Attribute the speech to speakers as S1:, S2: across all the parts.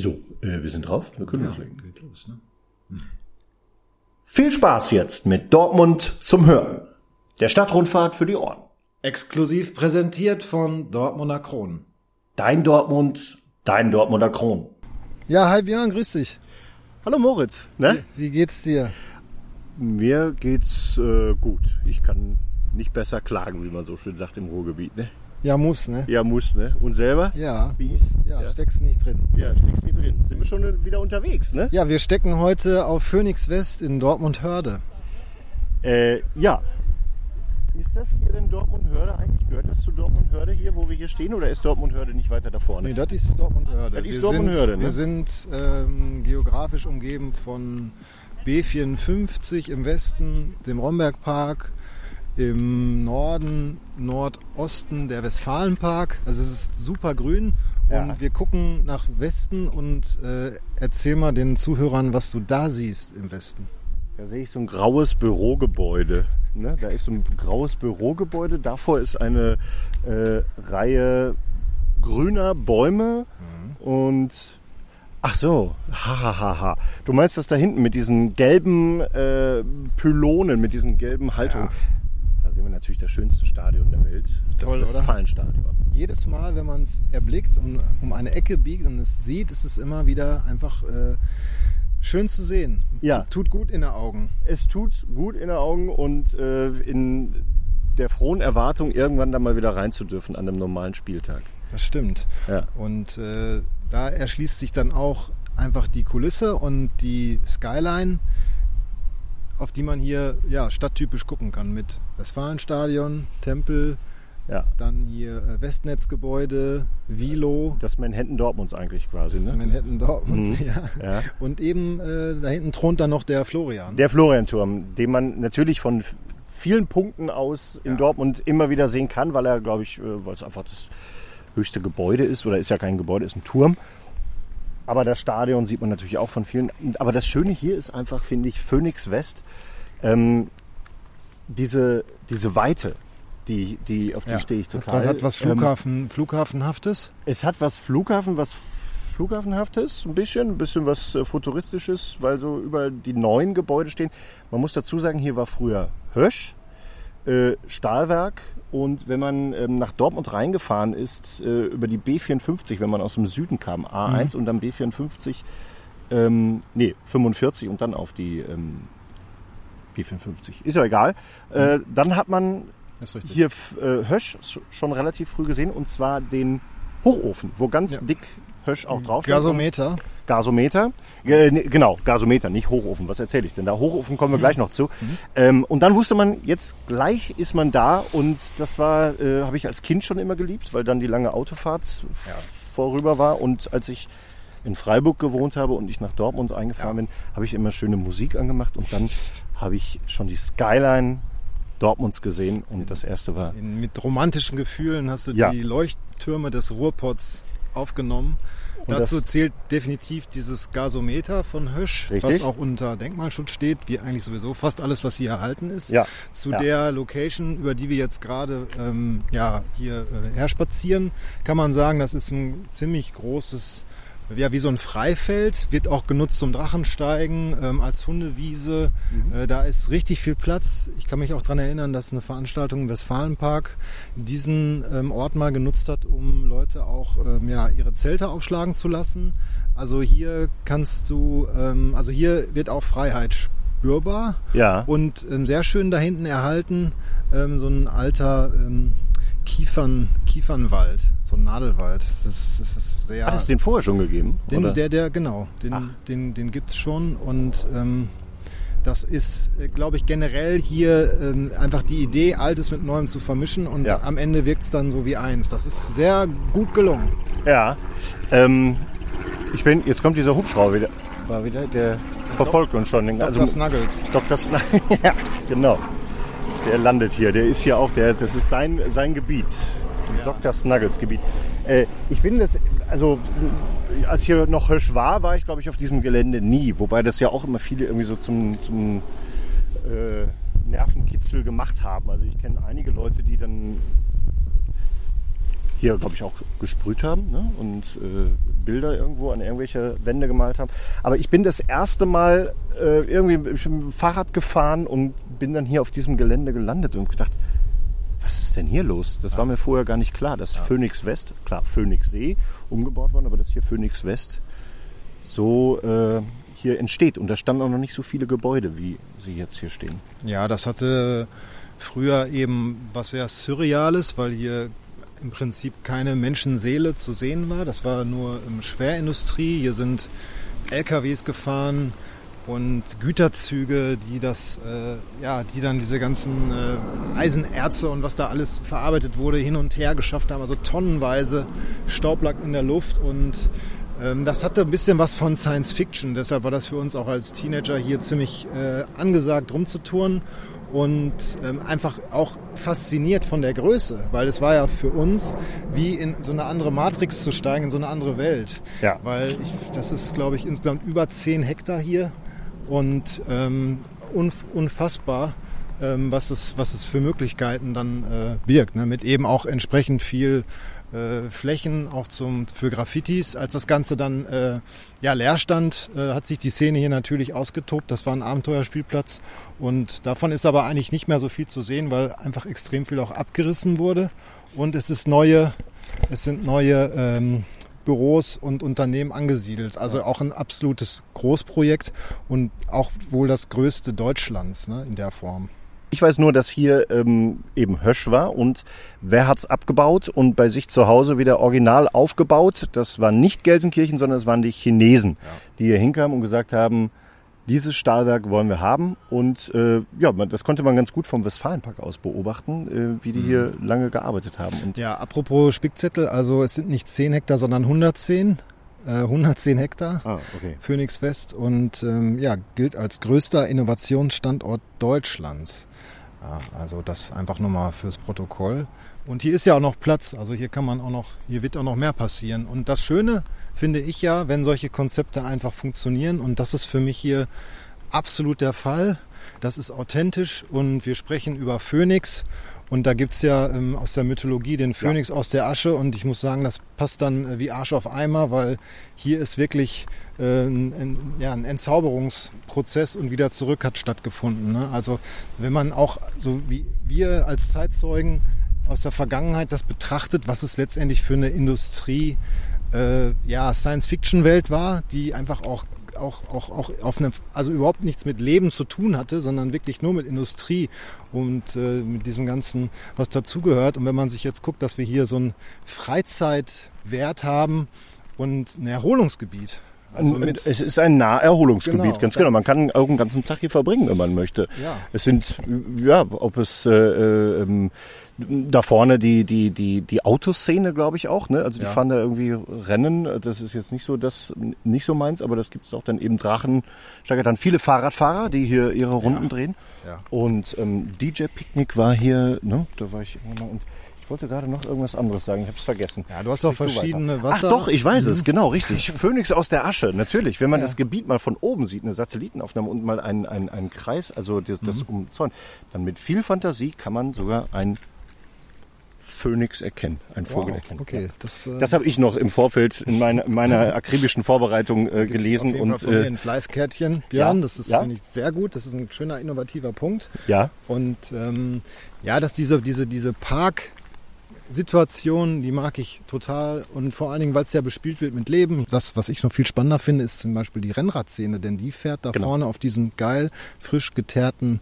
S1: So, äh, wir sind drauf. Wir können
S2: Ja,
S1: loslegen.
S2: geht los, ne?
S1: Viel Spaß jetzt mit Dortmund zum Hören. Der Stadtrundfahrt für die Ohren.
S2: Exklusiv präsentiert von Dortmunder Kronen.
S1: Dein Dortmund, dein Dortmunder Kron.
S3: Ja, hi Björn, grüß dich.
S1: Hallo Moritz. Ne?
S3: Wie geht's dir?
S1: Mir geht's äh, gut. Ich kann nicht besser klagen, wie man so schön sagt im Ruhrgebiet. Ne?
S3: Ja, muss, ne?
S1: Ja, muss, ne? Und selber?
S3: Ja,
S1: Wie
S3: muss,
S1: ist-
S3: ja,
S1: ja?
S3: steckst nicht drin.
S1: Ja, steckst nicht drin. Sind wir schon wieder unterwegs, ne?
S3: Ja, wir stecken heute auf Phoenix West in Dortmund-Hörde.
S1: Äh, ja. Ist das hier denn Dortmund-Hörde eigentlich? Gehört das zu Dortmund-Hörde hier, wo wir hier stehen? Oder ist Dortmund-Hörde nicht weiter da vorne?
S3: Nee, das ist Dortmund-Hörde.
S1: Das ist
S3: wir
S1: Dortmund-Hörde,
S3: sind,
S1: ne?
S3: wir sind ähm, geografisch umgeben von B54 im Westen, dem Rombergpark, im Norden, Nordosten der Westfalenpark. Also es ist super grün
S1: Ja.
S3: und wir gucken nach Westen und äh, erzähl mal den Zuhörern, was du da siehst im Westen.
S1: Da sehe ich so ein graues Bürogebäude. Ne? Da ist so ein graues Bürogebäude. Davor ist eine äh, Reihe grüner Bäume und ach so, hahaha. Ha, ha. Du meinst das da hinten mit diesen gelben äh, Pylonen, mit diesen gelben Haltungen. Da sehen wir natürlich das schönste Stadion der Welt. Das
S3: Toll, oder?
S1: Westfalenstadion.
S3: jedes Mal, wenn man es erblickt und um eine Ecke biegt und es sieht, ist es immer wieder einfach äh, schön zu sehen.
S1: Ja.
S3: Tut, tut gut in den Augen.
S1: Es tut gut in den Augen und äh, in der frohen Erwartung, irgendwann da mal wieder rein zu dürfen an einem normalen Spieltag.
S3: Das stimmt.
S1: Ja.
S3: Und äh, da erschließt sich dann auch einfach die Kulisse und die Skyline, auf die man hier ja, stadttypisch gucken kann mit Westfalenstadion, Tempel,
S1: Ja.
S3: dann hier äh, Westnetzgebäude, Vilo,
S1: Das Manhattan Dortmunds eigentlich quasi.
S3: das
S1: Ne?
S3: Manhattan Dortmund,
S1: Mhm.
S3: ja.
S1: Ja.
S3: Und eben äh, da hinten thront dann noch der Florian.
S1: Der Florianturm, den man natürlich von vielen Punkten aus in
S3: Ja.
S1: Dortmund immer wieder sehen kann, weil er, glaube ich, äh, weil es einfach das höchste Gebäude ist, oder ist ja kein Gebäude, ist ein Turm. Aber das Stadion sieht man natürlich auch von vielen. Aber das Schöne hier ist einfach, finde ich, Phoenix West, ähm, diese, diese Weite, die, die, auf die
S3: Ja.
S1: stehe ich total.
S3: was, hat was
S1: Ähm,
S3: Flughafen, Flughafenhaftes.
S1: es hat was Flughafen, was Flughafenhaftes, ein bisschen, ein bisschen was äh, Futuristisches, weil so über die neuen Gebäude stehen. Man muss dazu sagen, hier war früher Hösch, äh, Stahlwerk. Und wenn man ähm, nach Dortmund reingefahren ist, äh, über die B54, wenn man aus dem Süden kam, A1 und dann B54, ähm, nee, 45 und dann auf die ähm, B54, ist ja egal, äh, dann hat man hier äh, Hösch sch- schon relativ früh gesehen und zwar den Hochofen, wo ganz
S3: Ja.
S1: dick Hösch auch drauf steht.
S3: Gasometer.
S1: Gasometer. Äh, genau, Gasometer, nicht Hochofen. Was erzähle ich denn da? Hochofen kommen wir gleich noch zu. Ähm, und dann wusste man, jetzt gleich ist man da und das war, äh, habe ich als Kind schon immer geliebt, weil dann die lange Autofahrt f- vorüber war und als ich in Freiburg gewohnt habe und ich nach Dortmund eingefahren bin, habe ich immer schöne Musik angemacht und dann habe ich schon die Skyline Dortmunds gesehen und das erste war
S3: In, mit romantischen Gefühlen hast du
S1: Ja.
S3: die Leuchttürme des Ruhrpots aufgenommen.
S1: Und
S3: Dazu zählt definitiv dieses Gasometer von Hösch,
S1: Richtig.
S3: was auch unter Denkmalschutz steht, wie eigentlich sowieso fast alles, was hier erhalten ist.
S1: Ja.
S3: Zu
S1: Ja.
S3: der Location, über die wir jetzt gerade ähm, ja, hier äh, herspazieren, kann man sagen, das ist ein ziemlich großes, ja, wie so ein Freifeld, wird auch genutzt zum Drachensteigen, ähm, als Hundewiese.
S1: Mhm.
S3: Äh, da ist richtig viel Platz. Ich kann mich auch daran erinnern, dass eine Veranstaltung im Westfalenpark diesen ähm, Ort mal genutzt hat, um Leute auch ähm, ja, ihre Zelte aufschlagen zu lassen. Also hier kannst du, ähm, also hier wird auch Freiheit spürbar.
S1: Ja.
S3: Und ähm, sehr schön da hinten erhalten ähm, so ein alter ähm, Kiefern, Kiefernwald, so ein Nadelwald. Das, das ist sehr.
S1: Hat es den vorher schon gegeben?
S3: den,
S1: oder?
S3: der, der, genau,
S1: Ach.
S3: den, den, den gibt es schon. Und ähm, das ist, äh, glaube ich, generell hier ähm, einfach die Idee, Altes mit Neuem zu vermischen. Und
S1: Ja.
S3: am Ende wirkt es dann so wie eins. Das ist sehr gut gelungen.
S1: Ja. Ähm, ich bin, jetzt kommt dieser Hubschrauber wieder. War wieder, der verfolgt uns schon. Den,
S3: Dr. Snuggles.
S1: Dr. Sna ja, genau. Der landet hier. Der ist hier auch, der, das ist sein, sein Gebiet.
S3: Ja.
S1: Dr. Snuggles Gebiet. Äh, ich bin das, also als hier noch Hösch war, war ich glaube ich auf diesem Gelände nie. Wobei das ja auch immer viele irgendwie so zum, zum äh, Nervenkitzel gemacht haben. Also ich kenne einige Leute, die dann hier, glaube ich, auch gesprüht haben ne? und äh, Bilder irgendwo an irgendwelche Wände gemalt haben. Aber ich bin das erste Mal äh, irgendwie mit dem Fahrrad gefahren und bin dann hier auf diesem Gelände gelandet und gedacht, was ist denn hier los? Das war mir vorher gar nicht klar, dass Phoenix West, klar, Phoenix See umgebaut worden, aber dass hier Phoenix West so äh, hier entsteht. Und da standen auch noch nicht so viele Gebäude, wie sie jetzt hier stehen.
S3: Ja, das hatte früher eben was sehr Surreales, weil hier im Prinzip keine Menschenseele zu sehen war. Das war nur ähm, Schwerindustrie. Hier sind LKWs gefahren und Güterzüge, die das, äh, ja, die dann diese ganzen äh, Eisenerze und was da alles verarbeitet wurde, hin und her geschafft haben. Also tonnenweise Staub lag in der Luft und ähm, das hatte ein bisschen was von Science Fiction. Deshalb war das für uns auch als Teenager hier ziemlich äh, angesagt, rumzutouren und ähm, einfach auch fasziniert von der Größe, weil es war ja für uns wie in so eine andere Matrix zu steigen, in so eine andere Welt.
S1: Ja.
S3: Weil ich, das ist, glaube ich, insgesamt über 10 Hektar hier und ähm, unf unfassbar, ähm, was, es, was es für Möglichkeiten dann äh, birgt, ne? mit eben auch entsprechend viel äh, Flächen auch zum, für Graffitis. Als das Ganze dann äh, ja, leer stand, äh, hat sich die Szene hier natürlich ausgetobt. Das war ein Abenteuerspielplatz und davon ist aber eigentlich nicht mehr so viel zu sehen, weil einfach extrem viel auch abgerissen wurde und es ist neue, es sind neue ähm, Büros und Unternehmen angesiedelt. Also auch ein absolutes Großprojekt und auch wohl das größte Deutschlands ne, in der Form.
S1: Ich weiß nur, dass hier ähm, eben Hösch war und wer hat's abgebaut und bei sich zu Hause wieder original aufgebaut? Das war nicht Gelsenkirchen, sondern es waren die Chinesen, die hier hinkamen und gesagt haben, dieses Stahlwerk wollen wir haben. Und äh, ja, das konnte man ganz gut vom Westfalenpark aus beobachten, äh, wie die hier lange gearbeitet haben. Und
S3: Ja, apropos Spickzettel, also es sind nicht 10 Hektar, sondern 110. Äh, 110 Hektar.
S1: ah, okay.
S3: Phoenix West und ähm, ja, gilt als größter Innovationsstandort Deutschlands. Ja, also das einfach nur mal fürs Protokoll. Und hier ist ja auch noch Platz, also hier kann man auch noch, hier wird auch noch mehr passieren. Und das Schöne finde ich ja, wenn solche Konzepte einfach funktionieren und das ist für mich hier absolut der Fall. Das ist authentisch und wir sprechen über Phoenix und da gibt's ja ähm, aus der Mythologie den Phönix aus der Asche und ich muss sagen, das passt dann äh, wie Arsch auf Eimer, weil hier ist wirklich äh, ein, ein, ja, ein Entzauberungsprozess und wieder zurück hat stattgefunden. Ne? Also wenn man auch so wie wir als Zeitzeugen aus der Vergangenheit das betrachtet, was es letztendlich für eine Industrie, äh, ja, Science-Fiction-Welt war, die einfach auch auch, auch, auch auf eine, also überhaupt nichts mit Leben zu tun hatte, sondern wirklich nur mit Industrie und äh, mit diesem ganzen, was dazugehört. Und wenn man sich jetzt guckt, dass wir hier so einen Freizeitwert haben und ein Erholungsgebiet. Also mit,
S1: es ist ein Naherholungsgebiet,
S3: Genau.
S1: ganz genau. Man kann auch den ganzen Tag hier verbringen, wenn man möchte.
S3: Ja.
S1: Es sind, ja, ob es äh, äh, ähm, da vorne die, die, die, die Autoszene, glaube ich, auch. Ne? Also die
S3: Ja.
S1: fahren da irgendwie Rennen. Das ist jetzt nicht so das, nicht so meins, aber das gibt es auch dann eben Drachen. Dann viele Fahrradfahrer, die hier ihre Runden drehen.
S3: Ja.
S1: Und ähm, DJ Picknick war hier, ne? Da war ich irgendwann mal und ich wollte gerade noch irgendwas anderes sagen, ich habe es vergessen.
S3: ja, du hast auch verschiedene. Wasser.
S1: Ach doch, ich weiß es, genau, richtig. Phönix aus der Asche, natürlich. Wenn man
S3: Ja.
S1: das Gebiet mal von oben sieht, eine Satellitenaufnahme und mal einen, einen, einen Kreis, also das, das umzäunt, dann mit viel Fantasie kann man sogar ein Phönix erkennen, ein Vogel
S3: Wow,
S1: erkennen.
S3: okay, das, äh,
S1: Das habe ich noch im Vorfeld in meiner, in meiner akribischen Vorbereitung äh, gelesen und äh,
S3: ein Fleißkärtchen, Björn.
S1: Ja,
S3: Das ist
S1: ja.
S3: finde ich sehr gut. Das ist ein schöner innovativer Punkt.
S1: ja,
S3: Und ähm, ja, dass diese diese diese Parksituation, die mag ich total und vor allen Dingen, weil es ja bespielt wird mit Leben. Das, was ich noch viel spannender finde, ist zum Beispiel die Rennradszene, denn die fährt da
S1: Genau.
S3: vorne auf diesen geil frisch geteerten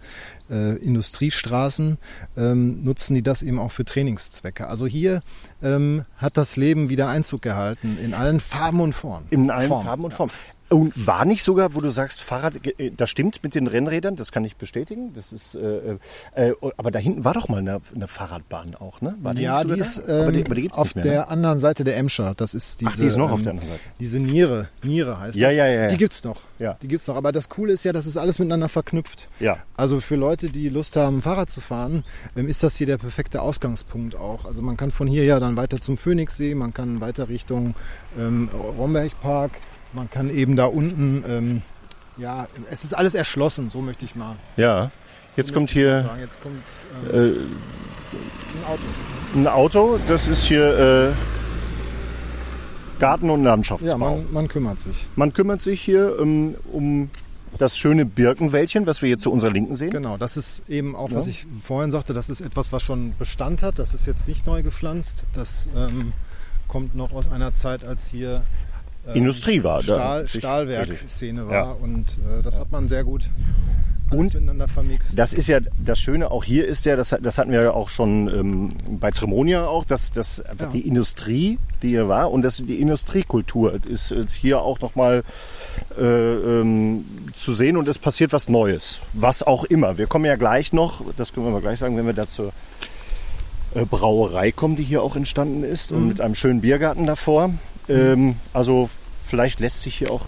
S3: äh, Industriestraßen, ähm, nutzen die das eben auch für Trainingszwecke. Also hier ähm, hat das Leben wieder Einzug gehalten in allen Farben und Formen.
S1: in allen
S3: Formen.
S1: Farben und Formen. Und war nicht sogar, wo du sagst, Fahrrad, äh, das stimmt mit den Rennrädern, das kann ich bestätigen. Das ist, äh, äh, aber da hinten war doch mal eine, eine Fahrradbahn auch, ne? War
S3: ja,
S1: nicht
S3: die ist
S1: da? aber die,
S3: ähm,
S1: aber die
S3: auf
S1: mehr.
S3: der
S1: ne?
S3: anderen Seite der Emscher. Das ist diese,
S1: Ach, die ist noch auf
S3: ähm,
S1: der anderen Seite.
S3: Diese Niere, Niere heißt
S1: Ja,
S3: das.
S1: ja, ja, ja.
S3: Die gibt's noch.
S1: Ja.
S3: Die gibt's noch. Aber das Coole ist ja, das ist alles miteinander verknüpft.
S1: Ja.
S3: Also für Leute, die Lust haben, Fahrrad zu fahren, ähm, ist das hier der perfekte Ausgangspunkt auch. Also man kann von hier ja dann weiter zum Phoenixsee, man kann weiter Richtung ähm, Rombergpark, man kann eben da unten, ähm, ja, es ist alles erschlossen, so möchte ich mal
S1: Ja. Jetzt
S3: so
S1: kommt hier.
S3: Jetzt kommt ähm,
S1: äh,
S3: ein Auto.
S1: ein Auto, das ist hier, äh, Garten- und Landschaftsbau.
S3: Ja, man, man kümmert sich.
S1: Man kümmert sich hier ähm, um das schöne Birkenwäldchen, was wir jetzt zu unserer Linken sehen.
S3: Genau, das ist eben auch, was
S1: Ja.
S3: ich vorhin sagte, das ist etwas, was schon Bestand hat. Das ist jetzt nicht neu gepflanzt. Das ähm, kommt noch aus einer Zeit, als hier ähm,
S1: Industrie war,
S3: Stahl, Stahlwerkszene war.
S1: Ja.
S3: Und äh, das hat man sehr gut
S1: Und
S3: miteinander vermixt.
S1: Das ist ja das Schöne, auch hier ist ja, das, das hatten wir ja auch schon ähm, bei Tremonia auch, dass, dass einfach
S3: Ja.
S1: die Industrie, die hier war, und das, die Industriekultur ist äh, hier auch nochmal äh, ähm, zu sehen und es passiert was Neues. Was auch immer. Wir kommen ja gleich noch, das können wir mal gleich sagen, wenn wir da zur äh, Brauerei kommen, die hier auch entstanden ist und mit einem schönen Biergarten davor. Ähm, also vielleicht lässt sich hier auch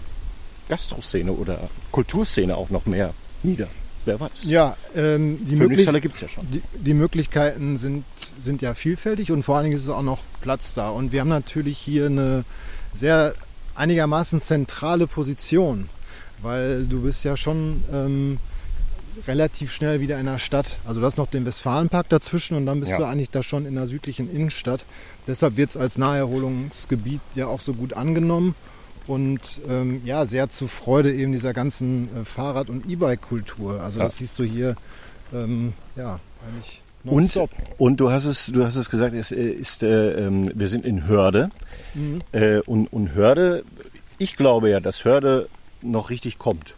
S1: Gastroszene oder Kulturszene auch noch mehr nieder. Wer weiß.
S3: ja, ähm, die, möglich
S1: Phönixhalle gibt es ja schon.
S3: die, die Möglichkeiten sind, sind ja vielfältig und vor allen Dingen ist es auch noch Platz da. Und wir haben natürlich hier eine sehr einigermaßen zentrale Position, weil du bist ja schon ähm, relativ schnell wieder in der Stadt. Also du hast noch den Westfalenpark dazwischen und dann bist
S1: Ja.
S3: du eigentlich da schon in der südlichen Innenstadt. Deshalb wird es als Naherholungsgebiet ja auch so gut angenommen und ähm, ja, sehr zur Freude eben dieser ganzen äh, Fahrrad- und E-Bike-Kultur. Also
S1: Ja.
S3: das siehst du hier, ähm, ja, eigentlich
S1: Und, und du hast es, du hast es gesagt, es äh, ist, äh, ähm, wir sind in Hörde.
S3: Mhm.
S1: Äh, und, und Hörde, ich glaube ja, dass Hörde noch richtig kommt.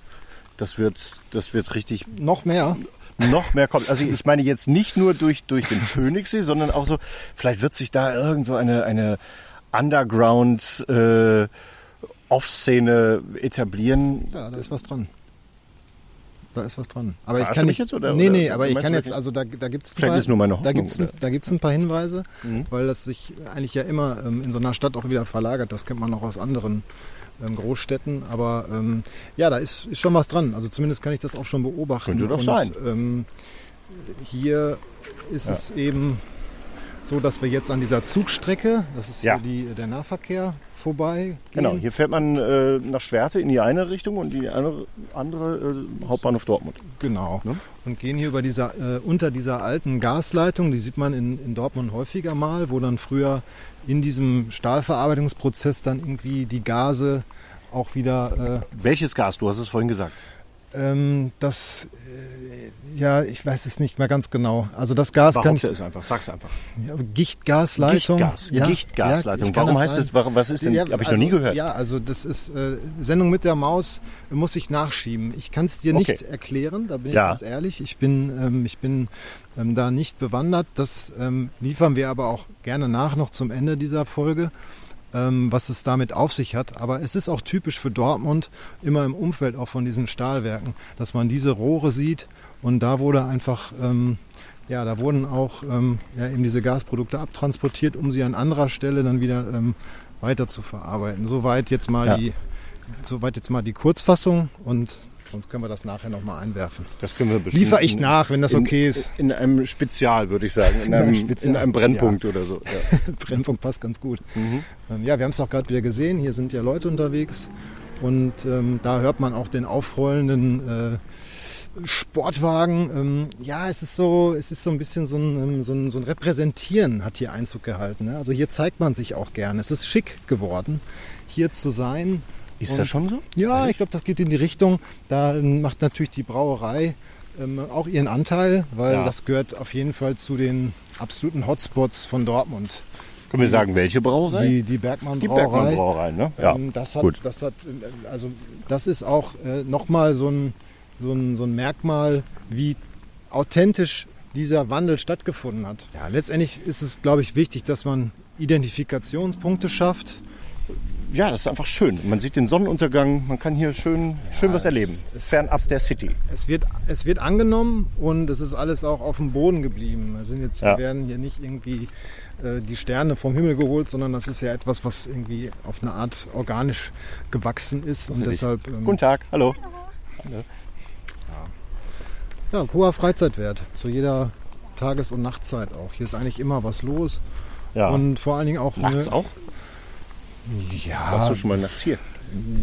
S1: Das wird, das wird richtig
S3: Noch mehr.
S1: noch mehr kommen. Also ich meine jetzt nicht nur durch, durch den Phoenixsee, sondern auch so, vielleicht wird sich da irgend so eine, eine Underground äh, Off-Szene etablieren.
S3: Ja, da ist was dran. Da ist was dran. Aber ich
S1: Verarschst
S3: kann nicht
S1: mich jetzt, oder-
S3: Nee, nee, aber ich kann jetzt also da da gibt's ein
S1: Vielleicht
S3: paar,
S1: ist nur meine
S3: da
S1: Hoffnung,
S3: gibt's ein, da gibt's ein paar Hinweise,
S1: Mhm.
S3: weil das sich eigentlich ja immer ähm, in so einer Stadt auch wieder verlagert. Das kennt man auch aus anderen ähm, Großstädten, aber ähm, ja, da ist, ist schon was dran. Also zumindest kann ich das auch schon beobachten.
S1: Könnte doch
S3: Und,
S1: sein.
S3: Ähm, hier ist
S1: Ja.
S3: es eben so, dass wir jetzt an dieser Zugstrecke, das ist
S1: Ja.
S3: die, der Nahverkehr vorbei.
S1: Genau,
S3: gehen.
S1: hier fährt man äh, nach Schwerte in die eine Richtung und die andere, andere äh, Hauptbahnhof Dortmund.
S3: Genau.
S1: Ne?
S3: Und gehen hier über dieser, äh, unter dieser alten Gasleitung, die sieht man in, in Dortmund häufiger mal, wo dann früher in diesem Stahlverarbeitungsprozess dann irgendwie die Gase auch wieder
S1: Welches Gas? Du hast es vorhin gesagt.
S3: Äh, ähm, das äh, ja, ich weiß es nicht mehr ganz genau. Also das Gas kann ich
S1: Behaupte es einfach, sag's einfach.
S3: ja, Gichtgasleitung.
S1: Gichtgas,
S3: Ja,
S1: Gichtgasleitung.
S3: ja,
S1: Warum heißt es, warum, was ist denn,
S3: Ja,
S1: habe ich
S3: also,
S1: noch nie gehört.
S3: Ja, also das ist äh, Sendung mit der Maus, muss ich nachschieben. Ich kann es dir
S1: Okay.
S3: nicht erklären, da bin ich ganz ehrlich. Ich bin, ähm, ich bin ähm, da nicht bewandert. Das ähm, liefern wir aber auch gerne nach, noch zum Ende dieser Folge, ähm, was es damit auf sich hat. Aber es ist auch typisch für Dortmund, immer im Umfeld auch von diesen Stahlwerken, dass man diese Rohre sieht und da wurde einfach... Ähm, ja, da wurden auch ähm, ja, eben diese Gasprodukte abtransportiert, um sie an anderer Stelle dann wieder ähm, weiter zu verarbeiten. Soweit jetzt mal
S1: Ja.
S3: die, soweit jetzt mal die Kurzfassung und sonst können wir das nachher nochmal einwerfen.
S1: Das können wir bestimmt
S3: Liefere ich nach, wenn das
S1: in,
S3: okay ist.
S1: In einem Spezial, würde ich sagen. In einem, in einem Brennpunkt oder so. Ja.
S3: Brennpunkt passt ganz gut.
S1: Mhm.
S3: Ähm, ja, wir haben es auch gerade wieder gesehen. Hier sind ja Leute unterwegs und ähm, da hört man auch den aufrollenden äh, Sportwagen. Ähm, ja, es ist so, es ist so ein bisschen so ein, ähm, so ein, so ein Repräsentieren hat hier Einzug gehalten. Ne? Also hier zeigt man sich auch gerne. Es ist schick geworden, hier zu sein.
S1: Ist das schon so?
S3: Ja, ich glaube, das geht in die Richtung. Da ähm, macht natürlich die Brauerei ähm, auch ihren Anteil, weil
S1: Ja.
S3: das gehört auf jeden Fall zu den absoluten Hotspots von Dortmund.
S1: Können wir sagen, welche Brauerei?
S3: Die, die Bergmann
S1: Die
S3: Brauerei.
S1: Bergmann Brauerei, ne? Ja.
S3: Ähm, das hat,
S1: gut.
S3: das hat, äh, also das ist auch äh, nochmal so ein, so, ein, so ein Merkmal, wie authentisch dieser Wandel stattgefunden hat. Ja, letztendlich ist es, glaube ich, wichtig, dass man Identifikationspunkte schafft.
S1: Ja, das ist einfach schön. Man sieht den Sonnenuntergang, man kann hier schön, schön was
S3: es-
S1: erleben.
S3: es-
S1: Fernab der City.
S3: Es wird, es wird angenommen und es ist alles auch auf dem Boden geblieben. Es sind jetzt,
S1: Ja.
S3: werden hier nicht irgendwie äh, die Sterne vom Himmel geholt, sondern das ist ja etwas, was irgendwie auf eine Art organisch gewachsen ist und
S1: Natürlich.
S3: deshalb ähm,
S1: Guten Tag, hallo.
S3: Ja, hoher Freizeitwert zu jeder Tages- und Nachtzeit auch. Hier ist eigentlich immer was los
S1: Ja.
S3: und vor allen Dingen auch
S1: nachts
S3: eine-
S1: auch?
S3: Ja,
S1: Warst du schon mal nachts hier?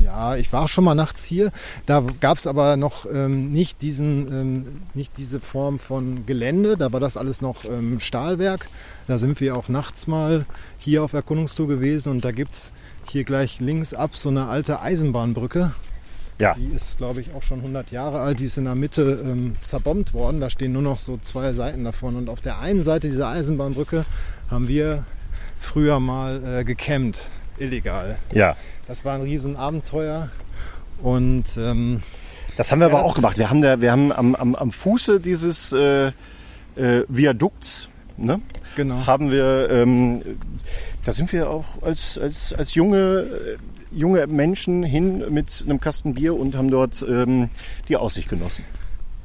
S3: ja, ich war schon mal nachts hier. Da gab es aber noch ähm, nicht diesen, ähm, nicht diese Form von Gelände. Da war das alles noch ähm, Stahlwerk. Da sind wir auch nachts mal hier auf Erkundungstour gewesen und da gibt's hier gleich links ab so eine alte Eisenbahnbrücke.
S1: Ja.
S3: Die ist, glaube ich, auch schon 100 Jahre alt. Die ist in der Mitte ähm, zerbombt worden. Da stehen nur noch so zwei Seiten davon. Und auf der einen Seite dieser Eisenbahnbrücke haben wir früher mal äh, gecampt, illegal.
S1: Ja.
S3: Das war ein Riesenabenteuer. Und ähm,
S1: Das haben wir aber auch gemacht. Wir haben, da, wir haben am, am, am Fuße dieses äh, äh, Viadukts, ne,
S3: genau.
S1: haben wir, ähm, da sind wir auch als, als, als junge, äh, junge Menschen hin mit einem Kasten Bier und haben dort ähm, die Aussicht genossen.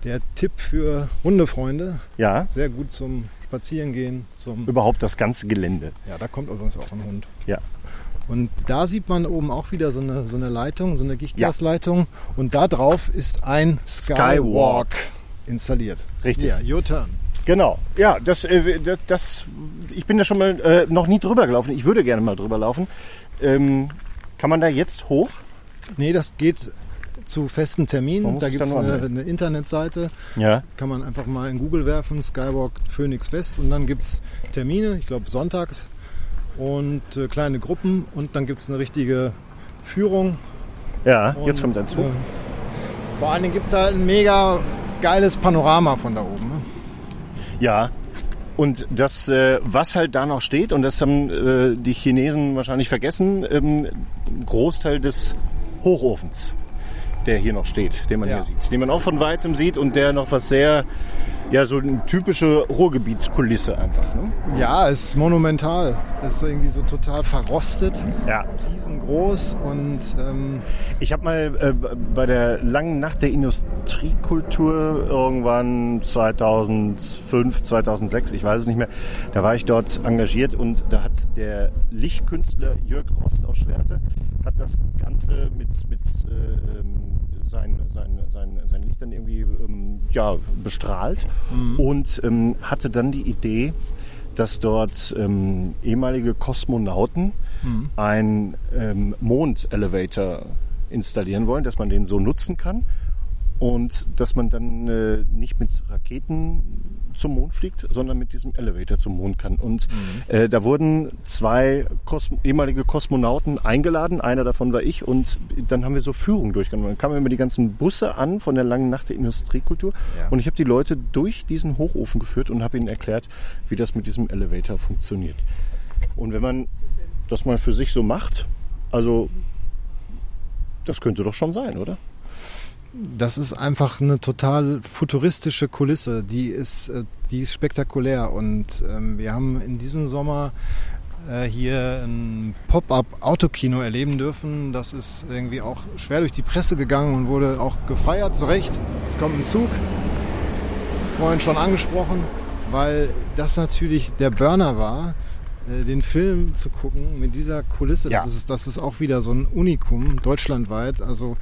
S3: Der Tipp für Hundefreunde.
S1: Ja,
S3: Sehr gut zum Spazierengehen. Zum
S1: überhaupt das ganze Gelände.
S3: ja, da kommt übrigens auch ein Hund.
S1: Ja.
S3: Und da sieht man oben auch wieder so eine, so eine Leitung, so eine Gichtgasleitung. Und da drauf ist ein Skywalk,
S1: Skywalk.
S3: installiert.
S1: Richtig.
S3: Ja, your turn.
S1: Genau, ja, das, äh, das, das ich bin da schon mal äh, noch nie drüber gelaufen. Ich würde gerne mal drüber laufen. Ähm, kann man da jetzt hoch?
S3: Nee, das geht zu festen Terminen. Da gibt es eine, eine Internetseite.
S1: Ja.
S3: Kann man einfach mal in Google werfen, Skywalk Phoenix West. Und dann gibt es Termine, ich glaube sonntags. Und äh, kleine Gruppen. Und dann gibt es eine richtige Führung.
S1: Ja,
S3: Und,
S1: jetzt kommt ein Zug.
S3: äh, vor allen Dingen gibt es halt ein mega geiles Panorama von da oben. Ne?
S1: Ja. Und das, äh, was halt da noch steht, und das haben äh, die Chinesen wahrscheinlich vergessen, ähm, Großteil des Hochofens, der hier noch steht, den man
S3: Ja.
S1: hier sieht. Den man auch von weitem sieht und der noch was sehr, ja, so eine typische Ruhrgebietskulisse einfach. Ne?
S3: Ja, ist monumental. Ist irgendwie so total verrostet,
S1: Ja.
S3: riesengroß und ähm,
S1: Ich habe mal äh, bei der langen Nacht der Industriekultur irgendwann 2005, 2006, ich weiß es nicht mehr, da war ich dort engagiert und da hat der Lichtkünstler Jörg Rost aus Schwerte hat das Ganze mit, mit äh, ähm, seinen, seinen, seinen, seinen Lichtern irgendwie ähm, ja, bestrahlt und ähm, hatte dann die Idee, dass dort ähm, ehemalige Kosmonauten ein ähm, Mond-Elevator installieren wollen, dass man den so nutzen kann und dass man dann äh, nicht mit Raketen zum Mond fliegt, sondern mit diesem Elevator zum Mond kann. Und äh, da wurden zwei Kosmo ehemalige Kosmonauten eingeladen, einer davon war ich und dann haben wir so Führung durchgenommen. Dann kamen immer die ganzen Busse an von der langen Nacht der Industriekultur
S3: Ja.
S1: und ich habe die Leute durch diesen Hochofen geführt und habe ihnen erklärt, wie das mit diesem Elevator funktioniert. Und wenn man das mal für sich so macht, also das könnte doch schon sein, oder?
S3: Das ist einfach eine total futuristische Kulisse. Die ist, äh, die ist spektakulär. Und ähm, wir haben in diesem Sommer äh, hier ein Pop-up-Autokino erleben dürfen. Das ist irgendwie auch schwer durch die Presse gegangen und wurde auch gefeiert, zu Recht. Jetzt kommt ein Zug, vorhin schon angesprochen, weil das natürlich der Burner war, äh, den Film zu gucken mit dieser Kulisse.
S1: Ja.
S3: Das, ist, das ist auch wieder so ein Unikum deutschlandweit. Also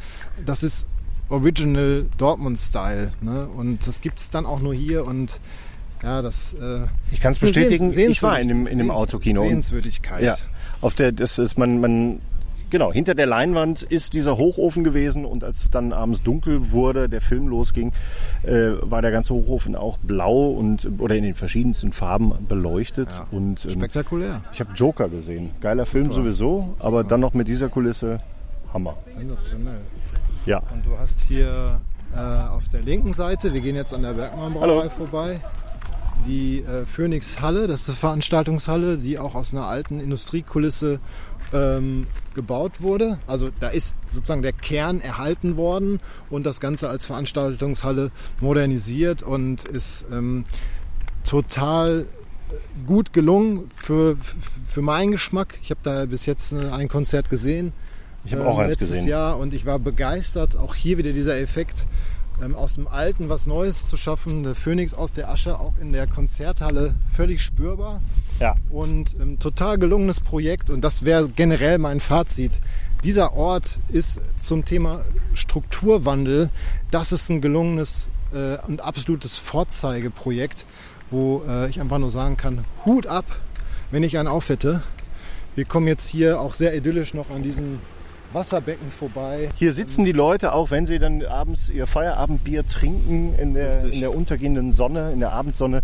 S3: das ist Original Dortmund-Style. Ne? Und das gibt es dann auch nur hier und ja, das äh,
S1: Ich kann es bestätigen,
S3: Sehens-
S1: ich war in dem, in dem
S3: Sehens-
S1: Autokino.
S3: Sehenswürdigkeit.
S1: ja, auf der, das ist man, man, genau, hinter der Leinwand ist dieser Hochofen gewesen und als es dann abends dunkel wurde, der Film losging, äh, war der ganze Hochofen auch blau und oder in den verschiedensten Farben beleuchtet.
S3: Ja.
S1: Und ähm,
S3: Spektakulär.
S1: ich habe Joker gesehen. Geiler Film sowieso, aber dann noch mit dieser Kulisse Hammer.
S3: Sensationell.
S1: Ja.
S3: Und du hast hier äh, auf der linken Seite, wir gehen jetzt an der Bergmann-Brauerei vorbei, die äh, Phoenix Halle, das ist eine Veranstaltungshalle, die auch aus einer alten Industriekulisse ähm, gebaut wurde. Also da ist sozusagen der Kern erhalten worden und das Ganze als Veranstaltungshalle modernisiert und ist ähm, total gut gelungen für, für meinen Geschmack. Ich habe da bis jetzt äh, ein Konzert gesehen.
S1: Ich habe
S3: ähm,
S1: auch eins
S3: letztes
S1: gesehen.
S3: Jahr und ich war begeistert. Auch hier wieder dieser Effekt, ähm, aus dem Alten was Neues zu schaffen. Der Phönix aus der Asche, auch in der Konzerthalle völlig spürbar.
S1: Ja.
S3: Und ähm, total gelungenes Projekt. Und das wäre generell mein Fazit. Dieser Ort ist zum Thema Strukturwandel, das ist ein gelungenes äh, und absolutes Vorzeigeprojekt, wo äh, ich einfach nur sagen kann, Hut ab, wenn ich einen auf hätte. Wir kommen jetzt hier auch sehr idyllisch noch an diesen Wasserbecken vorbei.
S1: Hier sitzen die Leute auch, wenn sie dann abends ihr Feierabendbier trinken in der, in der untergehenden Sonne, in der Abendsonne.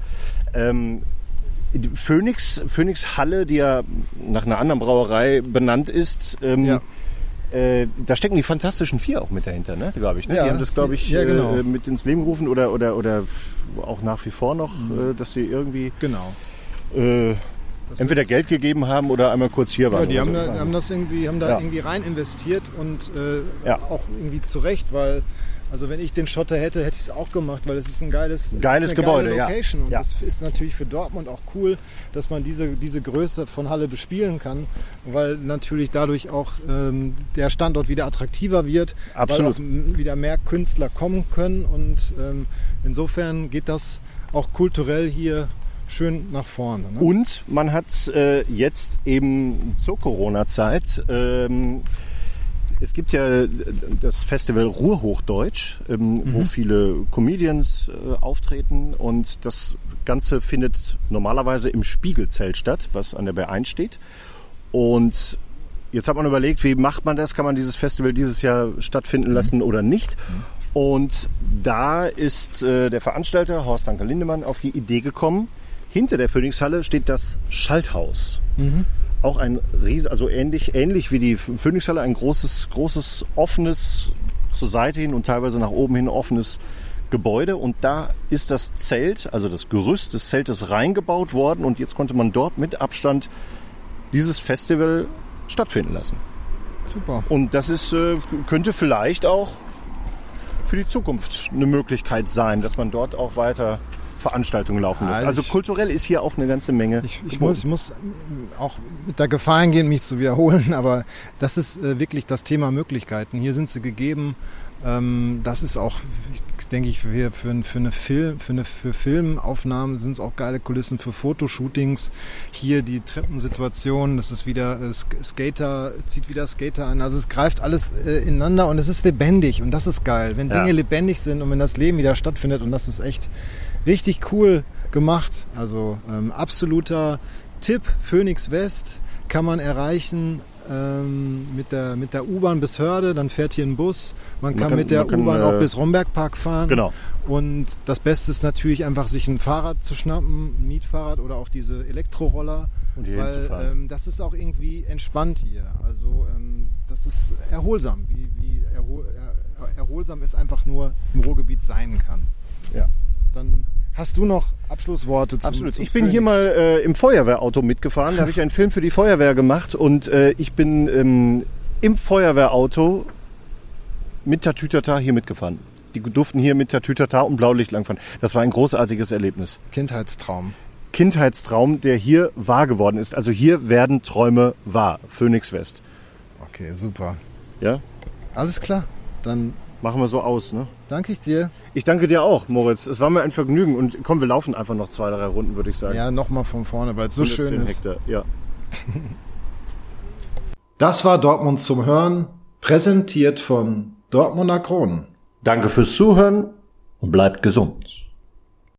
S1: Ähm, die Phoenix, Phoenix Halle, die ja nach einer anderen Brauerei benannt ist, ähm,
S3: Ja.
S1: äh, da stecken die Fantastischen Vier auch mit dahinter, ne? glaube ich. Ne?
S3: Ja,
S1: die haben das, glaube ich,
S3: ja, genau.
S1: äh, mit ins Leben gerufen oder, oder, oder auch nach wie vor noch,
S3: Mhm.
S1: äh, dass sie irgendwie
S3: Genau. Das
S1: entweder Geld gegeben haben oder einmal kurz hier waren.
S3: Ja, die haben,
S1: so.
S3: da, haben das irgendwie, haben da
S1: Ja.
S3: irgendwie rein investiert und äh,
S1: Ja.
S3: auch irgendwie zurecht, weil also wenn ich den Schotter hätte, hätte ich es auch gemacht, weil es ist ein geiles, es
S1: Geiles Gebäude,
S3: geile
S1: ja.
S3: Location und
S1: Ja.
S3: das ist natürlich für Dortmund auch cool, dass man diese, diese Größe von Halle bespielen kann, weil natürlich dadurch auch ähm, der Standort wieder attraktiver wird,
S1: Absolut.
S3: weil auch wieder mehr Künstler kommen können und ähm, insofern geht das auch kulturell hier schön nach vorne. Ne?
S1: Und man hat äh, jetzt eben zur Corona-Zeit, ähm, es gibt ja das Festival Ruhrhochdeutsch, ähm, wo viele Comedians äh, auftreten und das Ganze findet normalerweise im Spiegelzelt statt, was an der B1 steht. Und jetzt hat man überlegt, wie macht man das? Kann man dieses Festival dieses Jahr stattfinden lassen oder nicht? Und da ist äh, der Veranstalter Horst Anker Lindemann auf die Idee gekommen. Hinter der Phoenixhalle steht das Schalthaus. Auch ein riesen, also ähnlich, ähnlich wie die Phoenixhalle, ein großes, großes, offenes, zur Seite hin und teilweise nach oben hin offenes Gebäude. Und da ist das Zelt, also das Gerüst des Zeltes reingebaut worden. Und jetzt konnte man dort mit Abstand dieses Festival stattfinden lassen.
S3: Super.
S1: Und das ist, äh, könnte vielleicht auch für die Zukunft eine Möglichkeit sein, dass man dort auch weiter Veranstaltungen laufen lässt.
S3: Also
S1: Also kulturell ist hier auch eine ganze Menge.
S3: Ich, ich, muss, ich muss auch mit der Gefahr eingehen, mich zu wiederholen, aber das ist äh, wirklich das Thema Möglichkeiten. Hier sind sie gegeben. Ähm, das ist auch, denke ich, für, für, eine Film, für eine für Filmaufnahmen sind es auch geile Kulissen für Fotoshootings. Hier die Treppensituation, das ist wieder äh, Sk- Skater, zieht wieder Skater an. Also es greift alles äh, ineinander und es ist lebendig und das ist geil. Wenn
S1: Ja.
S3: Dinge lebendig sind und wenn das Leben wieder stattfindet und das ist echt richtig cool gemacht. Also ähm, absoluter Tipp, Phoenix West kann man erreichen ähm, mit der, mit der U-Bahn bis Hörde, dann fährt hier ein Bus. Man
S1: Man
S3: kann,
S1: kann-
S3: mit der U-Bahn
S1: äh,
S3: auch bis Rombergpark fahren.
S1: Genau.
S3: Und das Beste ist natürlich einfach, sich ein Fahrrad zu schnappen, ein Mietfahrrad oder auch diese Elektroroller.
S1: Und hier
S3: weil ähm, das ist auch irgendwie entspannt hier. Also ähm, das ist erholsam, wie, wie erhol, er, erholsam es einfach nur im Ruhrgebiet sein kann.
S1: Ja.
S3: Dann hast du noch Abschlussworte zum
S1: Absolut.
S3: zum
S1: Ich bin hier
S3: Phoenix?
S1: mal äh, im Feuerwehrauto mitgefahren. Da habe ich einen Film für die Feuerwehr gemacht und äh, ich bin ähm, im Feuerwehrauto mit Tatütata hier mitgefahren. Die durften hier mit Tatütata und Blaulicht langfahren. Das war ein großartiges Erlebnis.
S3: Kindheitstraum.
S1: Kindheitstraum, der hier wahr geworden ist. Also hier werden Träume wahr. Phoenix West.
S3: Okay, super.
S1: Ja?
S3: Alles klar. Dann
S1: Machen wir so aus, ne?
S3: danke ich dir.
S1: Ich danke dir auch, Moritz. Es war mir ein Vergnügen. Und komm, wir laufen einfach noch zwei, drei Runden, würde ich sagen.
S3: Ja, nochmal von vorne, weil es so
S1: 110
S3: schön ist.
S1: Hektar. Ja.
S2: Das war Dortmund zum Hören, präsentiert von Dortmunder Kronen.
S4: Danke fürs Zuhören und bleibt gesund.